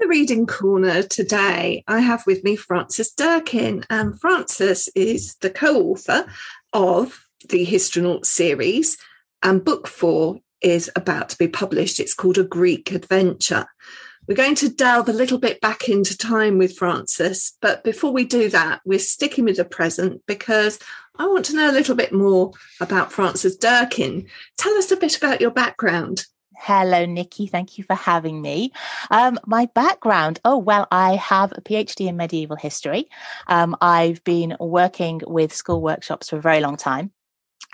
the reading corner today, I have with me Frances Durkin, and Frances is the co author of the Histronaut series, and book four is about to be published. It's called A Greek Adventure. We're going to delve a little bit back into time with Frances, but before we do that, we're sticking with the present because I want to know a little bit more about Frances Durkin. Tell us a bit about your background. Hello, Nikki. Thank you for having me. Um, my background oh, well, I have a PhD in medieval history. Um, I've been working with school workshops for a very long time.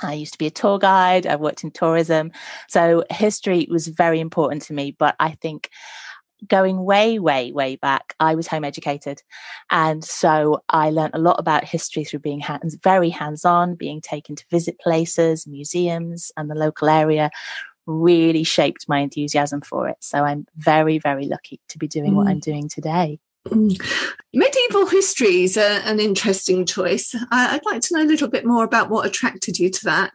I used to be a tour guide, I've worked in tourism. So history was very important to me. But I think going way, way, way back, I was home educated. And so I learned a lot about history through being hands, very hands on, being taken to visit places, museums, and the local area, really shaped my enthusiasm for it. So I'm very, very lucky to be doing mm. what I'm doing today. Mm. Medieval history is a, an interesting choice. I, would like to know a little bit more about what attracted you to that.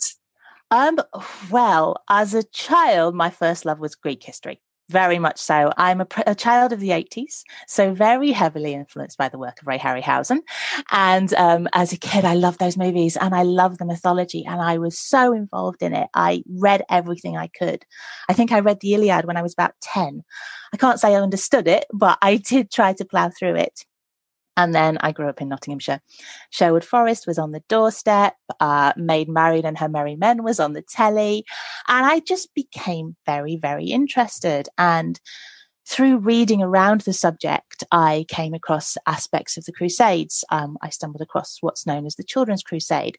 Um, well, as a child, my first love was Greek history. Very much so. I'm a, a, child of the 80s, so very heavily influenced by the work of Ray Harryhausen. And um, as a kid, I loved those movies and I loved the mythology and I was so involved in it. I read everything I could. I think I read the Iliad when I was about 10. I can't say I understood it, but I did try to plow through it. And then I grew up in Nottinghamshire. Sherwood Forest was on the doorstep. Uh, Maid Marian and Her Merry Men was on the telly. And I just became very, very interested. And through reading around the subject, I came across aspects of the Crusades. Um, I stumbled across what's known as the Children's Crusade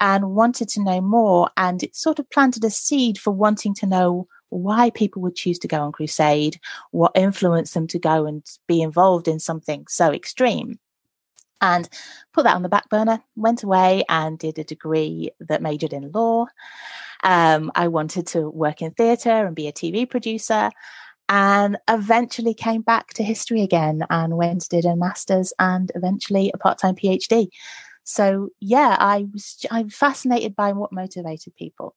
and wanted to know more. And it sort of planted a seed for wanting to know why people would choose to go on crusade, what influenced them to go and be involved in something so extreme. And put that on the back burner, went away and did a degree that majored in law. Um, I wanted to work in theatre and be a TV producer and eventually came back to history again and went did a master's and eventually a part-time phd so yeah i was i'm fascinated by what motivated people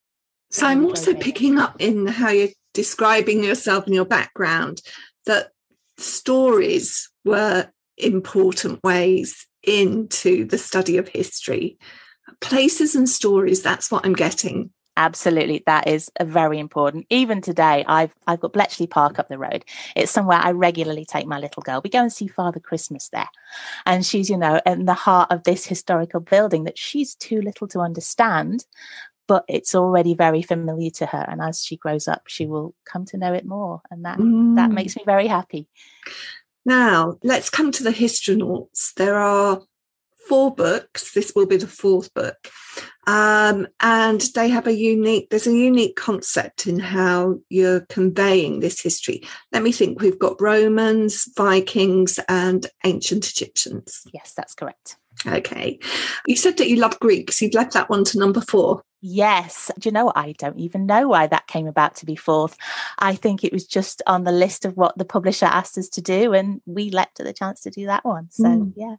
so I'm also picking up in how you're describing yourself and your background that stories were important ways into the study of history. Places and stories, that's what I'm getting. Absolutely, that is very important. Even today, I've I've got Bletchley Park up the road. It's somewhere I regularly take my little girl. We go and see Father Christmas there, and she's you know in the heart of this historical building that she's too little to understand, but it's already very familiar to her and as she grows up she will come to know it more and that mm. that makes me very happy. Now let's come to the histronauts. There are four books. This will be the fourth book. Um, and they have a unique there's a unique concept in how you're conveying this history. Let me think. We've got romans vikings and ancient egyptians. Yes that's correct. Okay. You said that you love greeks. You'd left that one to number four Yes. Do you know, I don't even know why that came about to be fourth. I think it was just on the list of what the publisher asked us to do, and we leapt at the chance to do that one. So, mm. yeah.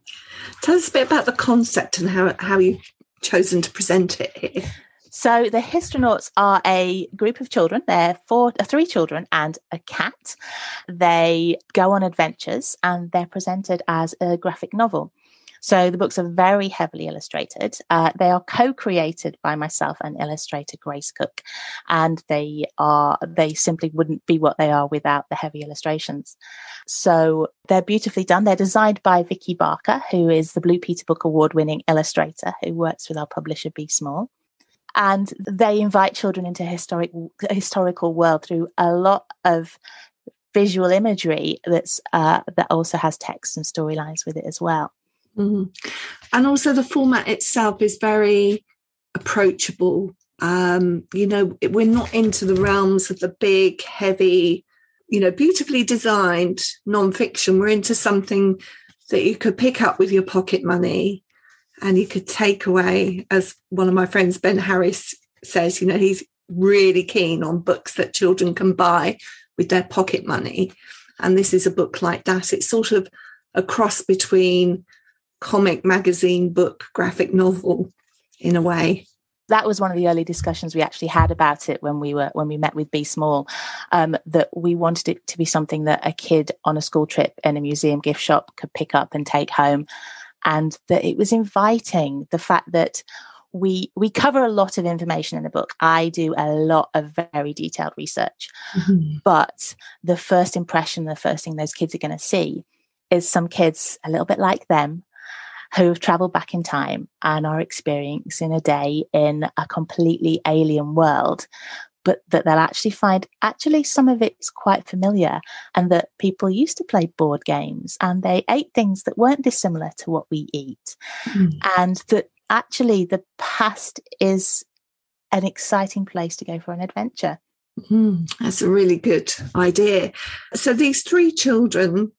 Tell us a bit about the concept and how, how you've chosen to present it here. So the Histronauts are a group of children. They're four, uh, three children and a cat. They go on adventures and they're presented as a graphic novel. So the books are very heavily illustrated. Uh, they are co-created by myself and illustrator Grace Cook, and they are they simply wouldn't be what they are without the heavy illustrations. So they're beautifully done. They're designed by Vicky Barker, who is the Blue Peter Book Award-winning illustrator who works with our publisher Be Small and they invite children into historic historical world through a lot of visual imagery that's uh, that also has text and storylines with it as well. Mm-hmm. And also, the format itself is very approachable. Um, you know, we're not into the realms of the big, heavy, you know, beautifully designed nonfiction. We're into something that you could pick up with your pocket money and you could take away, as one of my friends, Ben Harris, says, you know, he's really keen on books that children can buy with their pocket money. And this is a book like that. It's sort of a cross between comic magazine book graphic novel in a way that was one of the early discussions we actually had about it when we were when we met with Be Small. Um, that we wanted it to be something that a kid on a school trip in a museum gift shop could pick up and take home, and that it was inviting the fact that we we cover a lot of information in the book. I do a lot of very detailed research, mm-hmm. but the first impression, the first thing those kids are going to see, is some kids a little bit like them who have traveled back in time and are experiencing a day in a completely alien world but that they'll actually find actually some of it's quite familiar and that people used to play board games and they ate things that weren't dissimilar to what we eat mm. and that actually the past is an exciting place to go for an adventure. Mm, that's a really good idea. So these three children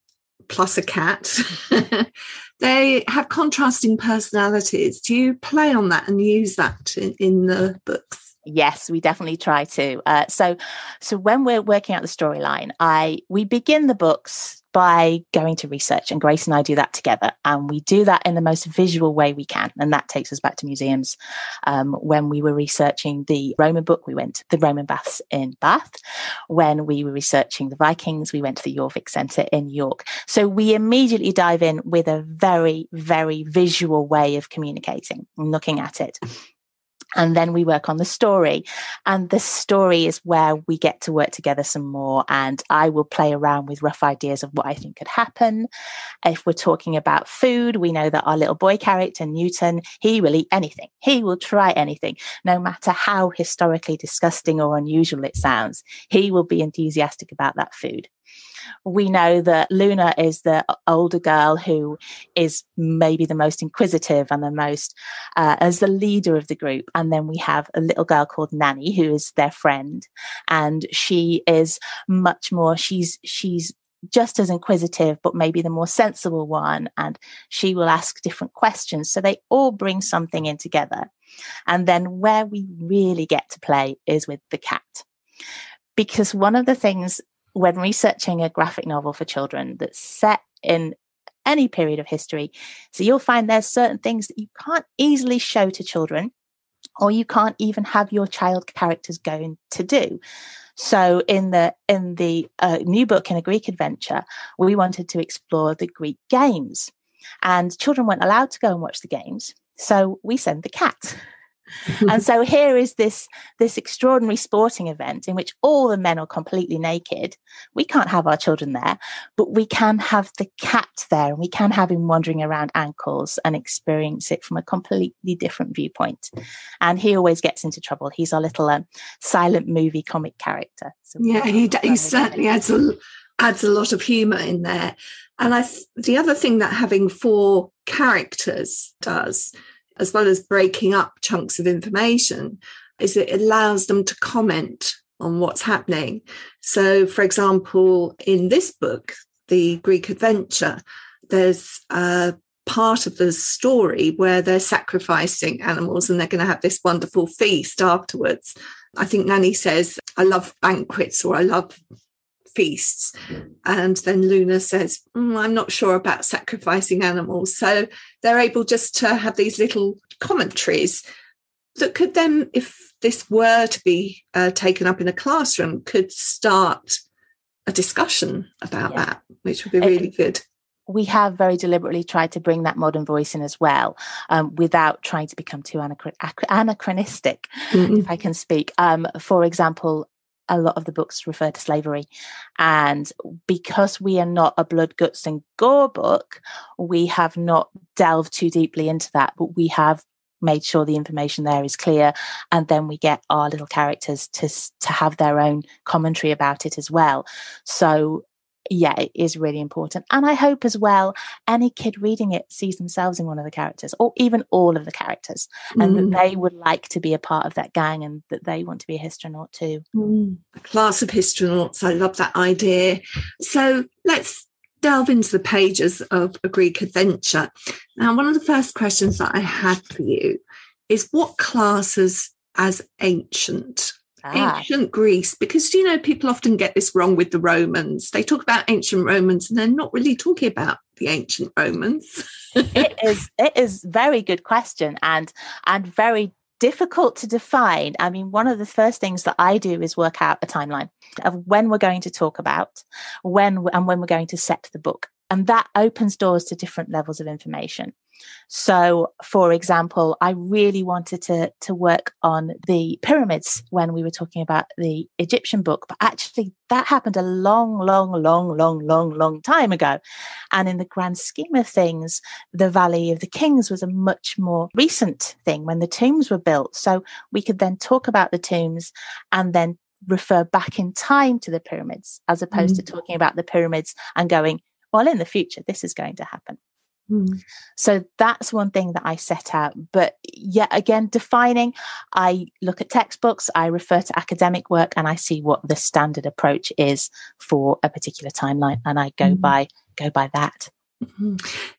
plus a cat, they have contrasting personalities. Do you play on that and use that in, in the books? Yes, we definitely try to. Uh, so, so when we're working out the storyline, I we begin the books by going to research. And Grace and I do that together. And we do that in the most visual way we can. And that takes us back to museums. Um, when we were researching the Roman book, we went to the Roman baths in Bath. When we were researching the Vikings, we went to the Jorvik Centre in York. So we immediately dive in with a very, very visual way of communicating and looking at it and then we work on the story. And the story is where we get to work together some more and i will play around with rough ideas of what i think could happen. If we're talking about food we know that our little boy character newton he will eat anything. He will try anything no matter how historically disgusting or unusual it sounds. He will be enthusiastic about that food we know that Luna is the older girl who is maybe the most inquisitive and the most uh, as the leader of the group. And then we have a little girl called Nanny who is their friend, and she is much more. She's she's just as inquisitive, but maybe the more sensible one. And she will ask different questions. So they all bring something in together. And then where we really get to play is with the cat. Because one of the things when researching a graphic novel for children that's set in any period of history. So you'll find there's certain things that you can't easily show to children, or you can't even have your child characters going to do. So in the in the uh, new book in a Greek adventure, we wanted to explore the Greek games, and children weren't allowed to go and watch the games. So we send the cat and so here is this this extraordinary sporting event in which all the men are completely naked. We can't have our children there but we can have the cat there and we can have him wandering around ankles and experience it from a completely different viewpoint. And he always gets into trouble. He's our little um, silent movie comic character. So yeah he, he certainly adds a adds a lot of humor in there. And i th- the other thing that having four characters does as well as breaking up chunks of information, is it allows them to comment on what's happening. So, for example, in this book, The Greek Adventure, there's a part of the story where they're sacrificing animals and they're going to have this wonderful feast afterwards. I think Nanny says, I love banquets or I love feasts. And then Luna says, mm, I'm not sure about sacrificing animals. So they're able just to have these little commentaries that could then, if this were to be uh, taken up in a classroom, could start a discussion about yeah. that, which would be really it, good. We have very deliberately tried to bring that modern voice in as well, um, without trying to become too anachronistic, mm-hmm. if I can speak. Um, for example, a lot of the books refer to slavery. And because we are not a blood, guts, and gore book, we have not delved too deeply into that, but we have made sure the information there is clear and then we get our little characters to to have their own commentary about it as well so yeah, it is really important. And I hope as well, any kid reading it sees themselves in one of the characters or even all of the characters and mm. that they would like to be a part of that gang and that they want to be a histronaut too. Mm. A class of histronauts. I love that idea. So let's delve into the pages of a Greek adventure. Now, one of the first questions that I had for you is what classes as ancient? Ah. ancient Greece, because you know people often get this wrong with the Romans. They talk about ancient Romans, and they're not really talking about the ancient Romans. it is it is very good question and and very difficult to define. I mean, one of the first things that I do is work out a timeline of when we're going to talk about, when and when we're going to set the book. And that opens doors to different levels of information. So, for example, I really wanted to, to work on the pyramids when we were talking about the Egyptian book, but actually that happened a long, long, long, long, long, long time ago. And in the grand scheme of things, the Valley of the Kings was a much more recent thing when the tombs were built. So we could then talk about the tombs and then refer back in time to the pyramids as opposed mm-hmm. to talking about the pyramids and going, well, in the future, this is going to happen. Hmm. So that's one thing that I set out. But yet again, defining, I look at textbooks, I refer to academic work, and I see what the standard approach is for a particular timeline, and I go mm. by go by that. Mm-hmm.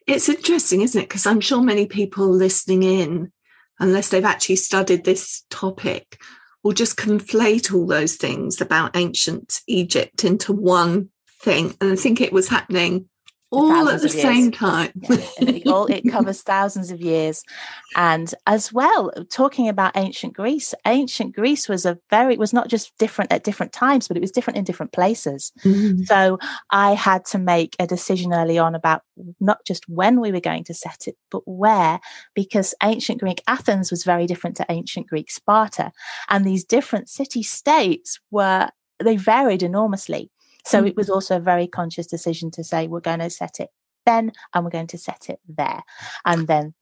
It's interesting, isn't it? Because I'm sure many people listening in, unless they've actually studied this topic, will just conflate all those things about ancient Egypt into one thing. And I think it was happening all at the same time. yeah. it, all, it covers thousands of years. And as well, talking about ancient Greece, ancient Greece was a very, was not just different at different times, but it was different in different places. Mm-hmm. So I had to make a decision early on about not just when we were going to set it, but where, because ancient Greek Athens was very different to ancient Greek Sparta. And these different city states were, they varied enormously. So mm. it was also a very conscious decision to say, we're going to set it then and we're going to set it there. And then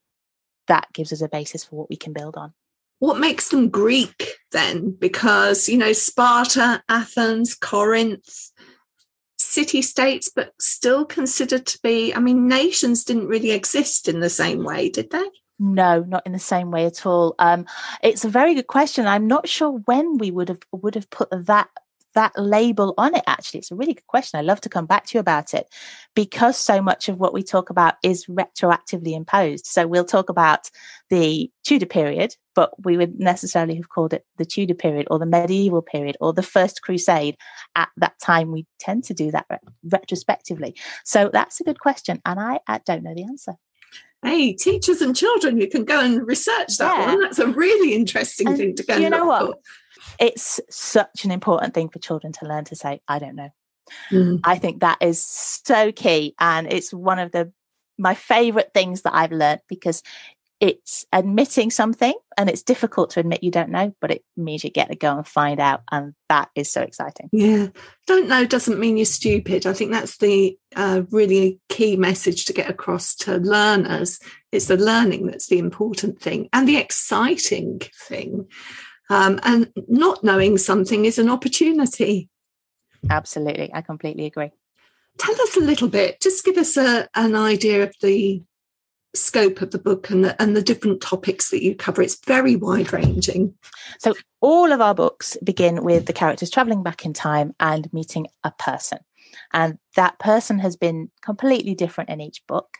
that gives us a basis for what we can build on. What makes them Greek then? Because, you know, Sparta, Athens, Corinth, city states, but still considered to be, I mean, nations didn't really exist in the same way, did they? No, not in the same way at all. Um, it's a very good question. I'm not sure when we would have would have put that that label on it actually. It's a really good question. I love to come back to you about it. Because so much of what we talk about is retroactively imposed. So we'll talk about the tudor period but we would necessarily have called it the tudor period or the medieval period or the first crusade at that time. We tend to do that re- retrospectively. So that's a good question and I, I don't know the answer hey teachers and children you can go and research that yeah. one that's a really interesting and thing to go you know what for it's such an important thing for children to learn to say, I don't know. Mm. I think that is so key. And it's one of the my favorite things that I've learned because it's admitting something and it's difficult to admit you don't know, but it means you get to go and find out. And that is so exciting. Yeah. Don't know doesn't mean you're stupid. I think that's the uh, really key message to get across to learners. It's the learning that's the important thing and the exciting thing. Um, and not knowing something is an opportunity. Absolutely. I completely agree. Tell us a little bit, just give us a, an idea of the scope of the book and the, and the different topics that you cover. It's very wide ranging. So, all of our books begin with the characters traveling back in time and meeting a person. And that person has been completely different in each book.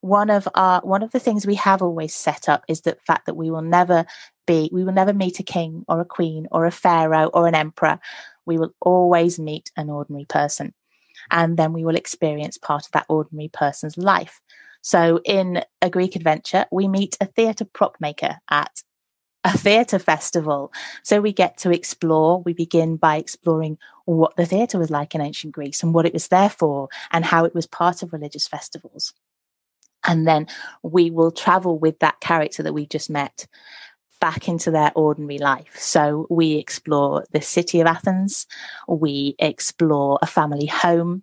One of our one of the things we have always set up is the fact that we will never be, we will never meet a king or a queen or a pharaoh or an emperor. We will always meet an ordinary person. And then we will experience part of that ordinary person's life. So in a Greek adventure, we meet a theatre prop maker at a theatre festival. So we get to explore. We begin by exploring what the theatre was like in ancient Greece and what it was there for and how it was part of religious festivals. And then we will travel with that character that we just met back into their ordinary life. So we explore the city of Athens, we explore a family home,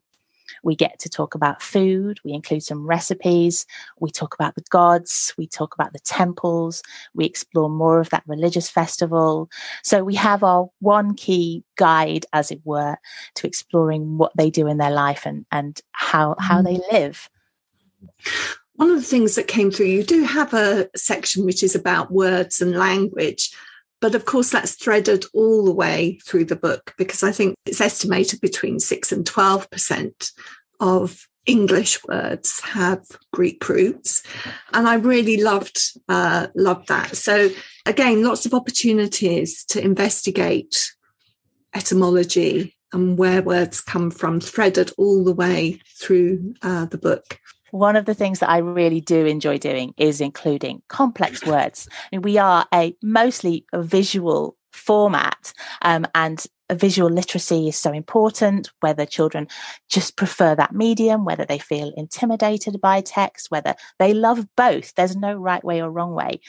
we get to talk about food, we include some recipes, we talk about the gods, we talk about the temples, we explore more of that religious festival. So we have our one key guide, as it were, to exploring what they do in their life and, and how, how they mm. live one of the things that came through, you do have a section which is about words and language. But of course, that's threaded all the way through the book because I think it's estimated between 6 and 12% of English words have Greek roots. And I really loved, uh, loved that. So again, lots of opportunities to investigate etymology and where words come from, threaded all the way through uh, the book. One of the things that I really do enjoy doing is including complex words. I mean, we are a mostly a visual format um, and visual literacy is so important whether children just prefer that medium whether they feel intimidated by text whether they love both there's no right way or wrong way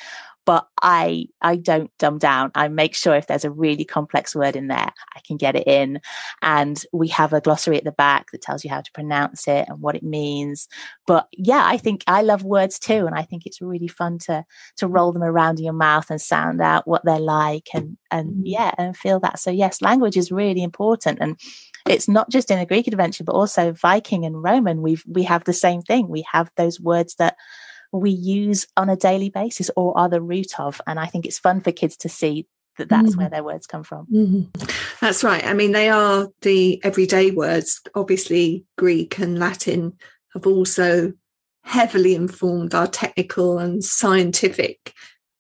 but I I don't dumb down. I make sure if there's a really complex word in there, I can get it in. And we have a glossary at the back that tells you how to pronounce it and what it means. But yeah, I think I love words too, and I think it's really fun to to roll them around in your mouth and sound out what they're like and and mm. yeah, and feel that. So yes, language is really important and it's not just in a Greek adventure, but also Viking and Roman. We've we have the same thing. We have those words that we use on a daily basis or are the root of. And I think it's fun for kids to see that that's mm-hmm. where their words come from. Mm-hmm. That's right. I mean, they are the everyday words. Obviously, Greek and Latin have also heavily informed our technical and scientific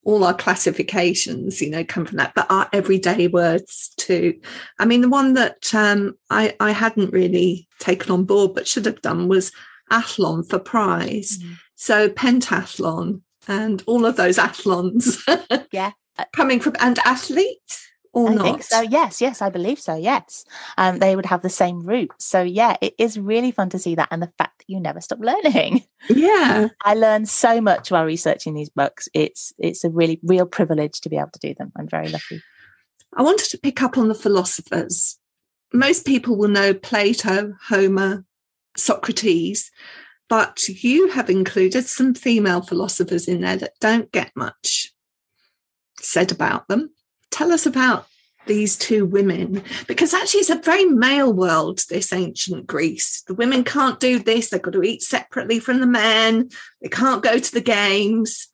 all our classifications, you know, come from that, but our everyday words too. I mean, the one that um, I, I hadn't really taken on board but should have done was athlon for prize. Mm. So pentathlon and all of those athlons. yeah. Coming from and athlete or I not? Think so yes, yes, I believe so. Yes, um, they would have the same root. So yeah, it is really fun to see that, and the fact that you never stop learning. Yeah, I learned so much while researching these books. It's it's a really real privilege to be able to do them. I'm very lucky. I wanted to pick up on the philosophers. Most people will know Plato, Homer, Socrates, but you have included some female philosophers in there that don't get much said about them. Tell us about these two women, because actually it's a very male world, this ancient Greece. The women can't do this, they've got to eat separately from the men, they can't go to the games.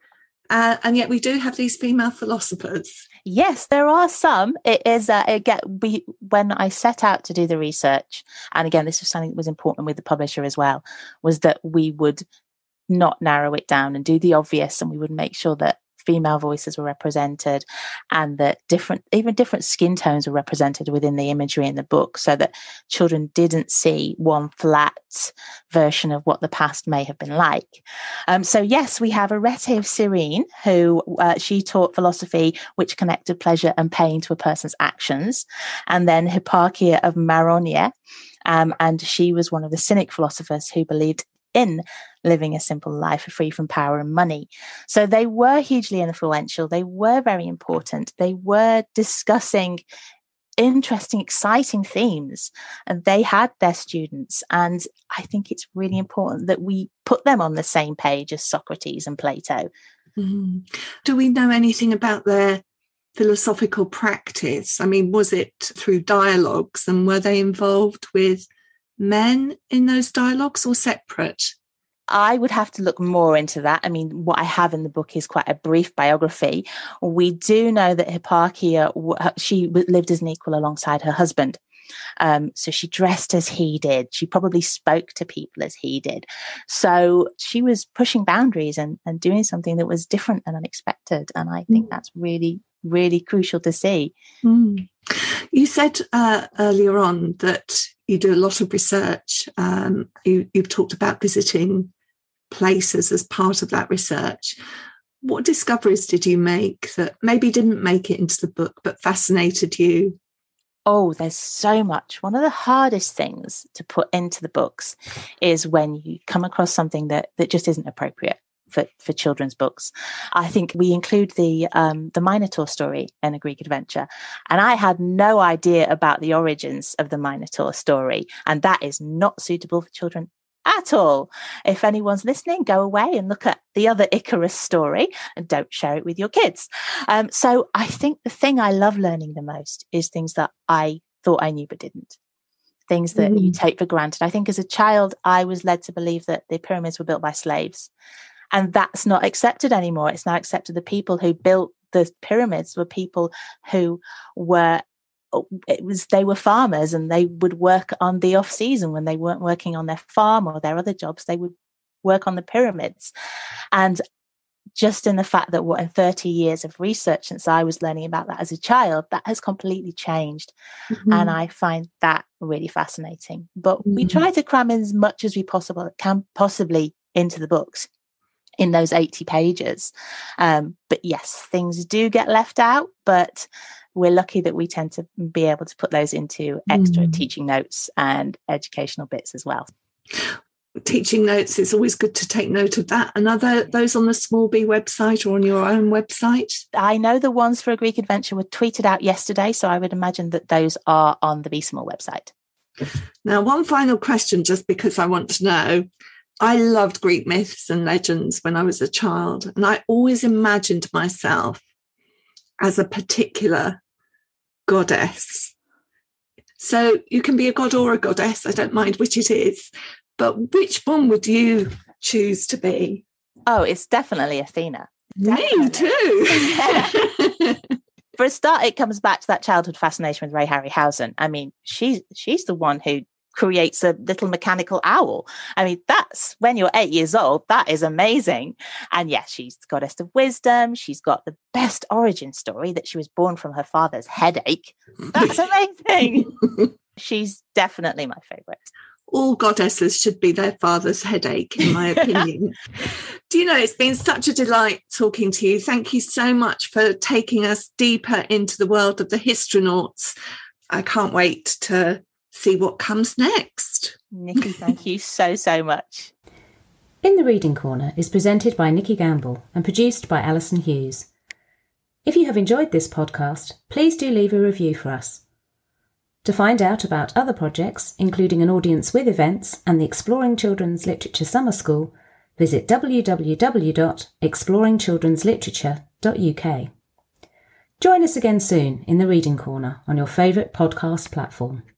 Uh, and yet we do have these female philosophers. Yes, there are some. It is uh, again we when I set out to do the research, and again this was something that was important with the publisher as well, was that we would not narrow it down and do the obvious, and we would make sure that female voices were represented and that different even different skin tones were represented within the imagery in the book so that children didn't see one flat version of what the past may have been like. Um, so yes we have arete of cyrene who uh, she taught philosophy which connected pleasure and pain to a person's actions and then hipparchia of maroneia um, and she was one of the cynic philosophers who believed in living a simple life free from power and money. So they were hugely influential. They were very important. They were discussing interesting, exciting themes, and they had their students. And I think it's really important that we put them on the same page as Socrates and Plato. Mm-hmm. Do we know anything about their philosophical practice? I mean, was it through dialogues and were they involved with men in those dialogues or separate? I would have to look more into that. I mean, what I have in the book is quite a brief biography. We do know that Hipparchia, she lived as an equal alongside her husband. Um, so she dressed as he did. She probably spoke to people as he did. So she was pushing boundaries and, and doing something that was different and unexpected. And I think mm. that's really, really crucial to see. Mm. You said uh, earlier on that you do a lot of research. Um, you, you've talked about visiting places as part of that research. What discoveries did you make that maybe didn't make it into the book but fascinated you? Oh, there's so much. One of the hardest things to put into the books is when you come across something that that just isn't appropriate for, for children's books. I think we include the um, the Minotaur story in a Greek adventure, and I had no idea about the origins of the Minotaur story, and that is not suitable for children at all. If anyone's listening, go away and look at the other Icarus story and don't share it with your kids. Um, so I think the thing I love learning the most is things that I thought I knew but didn't. Things that mm. you take for granted. I think as a child, I was led to believe that the pyramids were built by slaves. And that's not accepted anymore. It's now accepted the people who built the pyramids were people who were it was they were farmers and they would work on the off season when they weren't working on their farm or their other jobs they would work on the pyramids and just in the fact that what in 30 years of research since I was learning about that as a child, that has completely changed. Mm-hmm. And I find that really fascinating. But mm-hmm. we try to cram in as much as we possible can possibly into the books in those 80 pages. Um, but yes, things do get left out, but we're lucky that we tend to be able to put those into extra mm. teaching notes and educational bits as well. Teaching notes, it's always good to take note of that. And are there, those on the Small B website or on your own website? I know the ones for a Greek adventure were tweeted out yesterday, so I would imagine that those are on the Be Small website. Now, one final question, just because I want to know. I loved Greek myths and legends when I was a child, and I always imagined myself as a particular goddess. So you can be a god or a goddess, I don't mind which it is, but which one would you choose to be? Oh, it's definitely Athena. Definitely. Me too. For a start, it comes back to that childhood fascination with Ray Harryhausen. I mean, she's she's the one who creates a little mechanical owl. I mean, that's when you're eight years old. That is amazing. And yes, she's the goddess of wisdom. She's got the best origin story that she was born from her father's headache. That's amazing. she's definitely my favorite. All goddesses should be their father's headache, in my opinion. Do you know, it's been such a delight talking to you. Thank you so much for taking us deeper into the world of the histronauts. I can't wait to see what comes next. Nikki, thank you so, so much. In the Reading Corner is presented by Nikki Gamble and produced by Alison Hughes. If you have enjoyed this podcast, please do leave a review for us. To find out about other projects, including an audience with events and the Exploring Children's Literature Summer School, visit www.exploringchildren'sliterature.uk. Join us again soon in the Reading Corner on your favourite podcast platform.